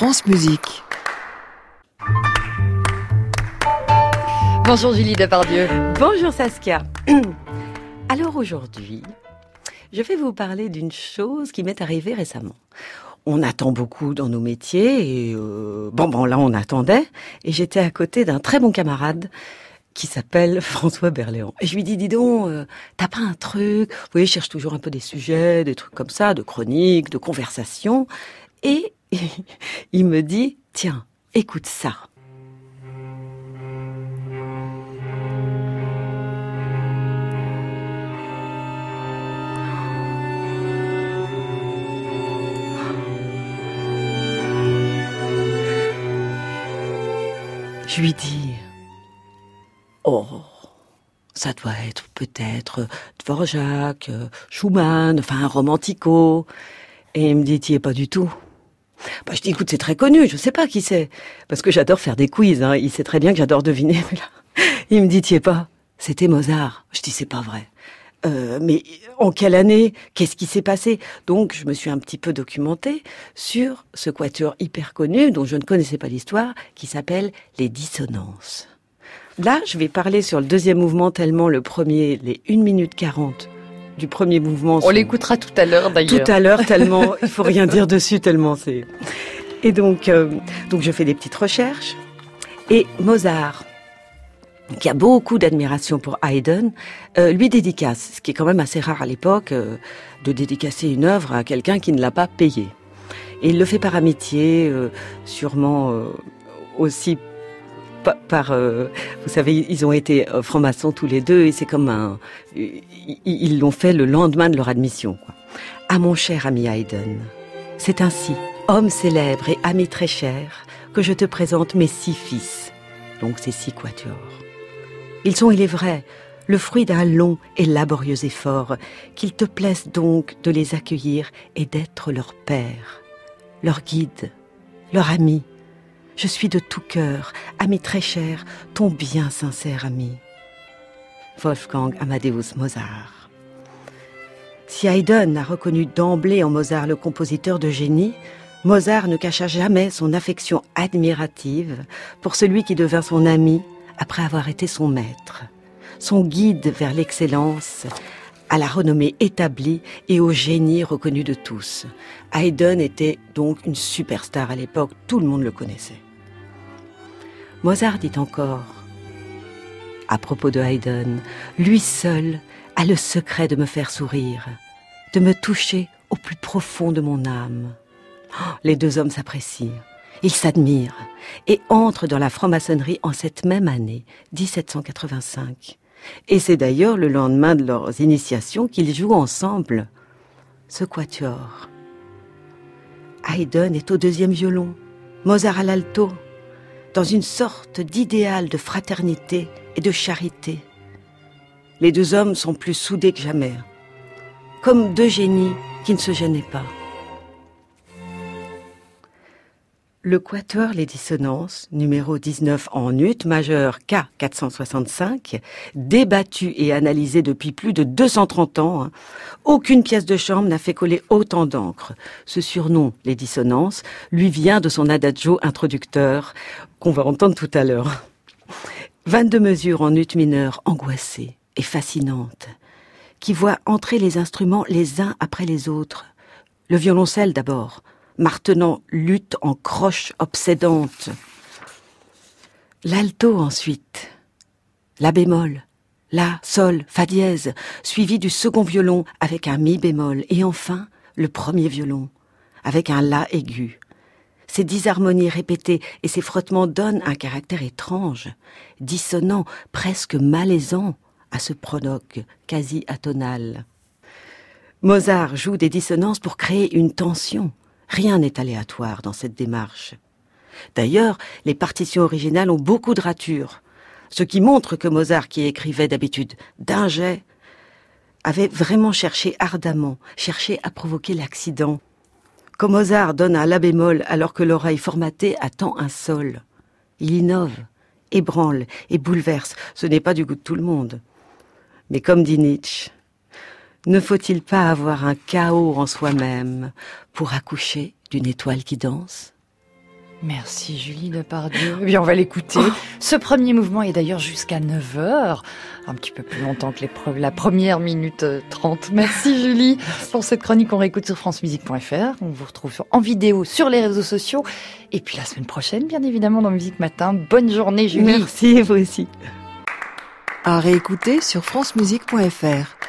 France Musique. Bonjour Julie Depardieu. Bonjour Saskia. Alors aujourd'hui, je vais vous parler d'une chose qui m'est arrivée récemment. On attend beaucoup dans nos métiers et euh, bon bon là on attendait et j'étais à côté d'un très bon camarade qui s'appelle François Berléand. Et je lui dis, dis donc, euh, t'as pas un truc? Vous voyez, je cherche toujours un peu des sujets, des trucs comme ça, de chroniques, de conversations. Et il me dit, tiens, écoute ça. Je lui dis, oh, ça doit être peut-être Dvorak, Schumann, enfin un romantico. Et il me dit, tu pas du tout. Bah, je dis, écoute, c'est très connu, je sais pas qui c'est. Parce que j'adore faire des quiz, hein. il sait très bien que j'adore deviner. il me dit, tu es pas. C'était Mozart. Je dis, c'est pas vrai. Euh, mais en quelle année? Qu'est-ce qui s'est passé? Donc, je me suis un petit peu documentée sur ce quatuor hyper connu, dont je ne connaissais pas l'histoire, qui s'appelle les dissonances. Là, je vais parler sur le deuxième mouvement tellement le premier, les 1 minute 40 du premier mouvement. On l'écoutera tout à l'heure d'ailleurs. Tout à l'heure tellement, il faut rien dire dessus tellement c'est. Et donc, euh, donc je fais des petites recherches. Et Mozart, qui a beaucoup d'admiration pour Haydn, euh, lui dédicace, ce qui est quand même assez rare à l'époque, euh, de dédicacer une œuvre à quelqu'un qui ne l'a pas payée. Et il le fait par amitié, sûrement aussi par, vous savez, ils ont été francs-maçons tous les deux et c'est comme un, ils l'ont fait le lendemain de leur admission. À mon cher ami Haydn, c'est ainsi, homme célèbre et ami très cher, que je te présente mes six fils, donc ces six quatuors. Ils sont, il est vrai, le fruit d'un long et laborieux effort, qu'il te plaise donc de les accueillir et d'être leur père, leur guide, leur ami. Je suis de tout cœur, ami très cher, ton bien sincère ami. Wolfgang Amadeus Mozart. Si Haydn a reconnu d'emblée en Mozart le compositeur de génie, Mozart ne cacha jamais son affection admirative pour celui qui devint son ami après avoir été son maître, son guide vers l'excellence, à la renommée établie et au génie reconnu de tous. Haydn était donc une superstar à l'époque, tout le monde le connaissait. Mozart dit encore à propos de Haydn, lui seul a le secret de me faire sourire, de me toucher au plus profond de mon âme. Oh, les deux hommes s'apprécient, ils s'admirent et entrent dans la franc-maçonnerie en cette même année, 1785. Et c'est d'ailleurs le lendemain de leurs initiations qu'ils jouent ensemble ce quatuor. Haydn est au deuxième violon, Mozart à l'alto, dans une sorte d'idéal de fraternité et de charité. Les deux hommes sont plus soudés que jamais, comme deux génies qui ne se gênaient pas. Le quatuor Les Dissonances, numéro 19 en ut majeur K465, débattu et analysé depuis plus de 230 ans, hein. aucune pièce de chambre n'a fait coller autant d'encre. Ce surnom, Les Dissonances, lui vient de son adagio introducteur qu'on va entendre tout à l'heure. 22 mesures en ut mineur angoissées et fascinantes, qui voient entrer les instruments les uns après les autres. Le violoncelle d'abord, martenant lutte en croche obsédante. L'alto ensuite, la bémol, la, sol, fa dièse, suivi du second violon avec un mi bémol, et enfin le premier violon avec un la aigu. Ces disharmonies répétées et ces frottements donnent un caractère étrange, dissonant, presque malaisant à ce prologue quasi atonal. Mozart joue des dissonances pour créer une tension, Rien n'est aléatoire dans cette démarche. D'ailleurs, les partitions originales ont beaucoup de ratures, ce qui montre que Mozart, qui écrivait d'habitude d'un jet, avait vraiment cherché ardemment, cherché à provoquer l'accident. Quand Mozart donne un la bémol alors que l'oreille formatée attend un sol, il innove, ébranle et bouleverse. Ce n'est pas du goût de tout le monde. Mais comme dit Nietzsche, ne faut-il pas avoir un chaos en soi-même pour accoucher d'une étoile qui danse? Merci Julie Depardieu. Eh bien, on va l'écouter. Ce premier mouvement est d'ailleurs jusqu'à 9h, un petit peu plus longtemps que la première minute 30. Merci Julie pour cette chronique. On réécoute sur francemusique.fr. On vous retrouve en vidéo sur les réseaux sociaux. Et puis la semaine prochaine, bien évidemment, dans Musique Matin. Bonne journée Julie. Merci, vous aussi. À réécouter sur francemusique.fr.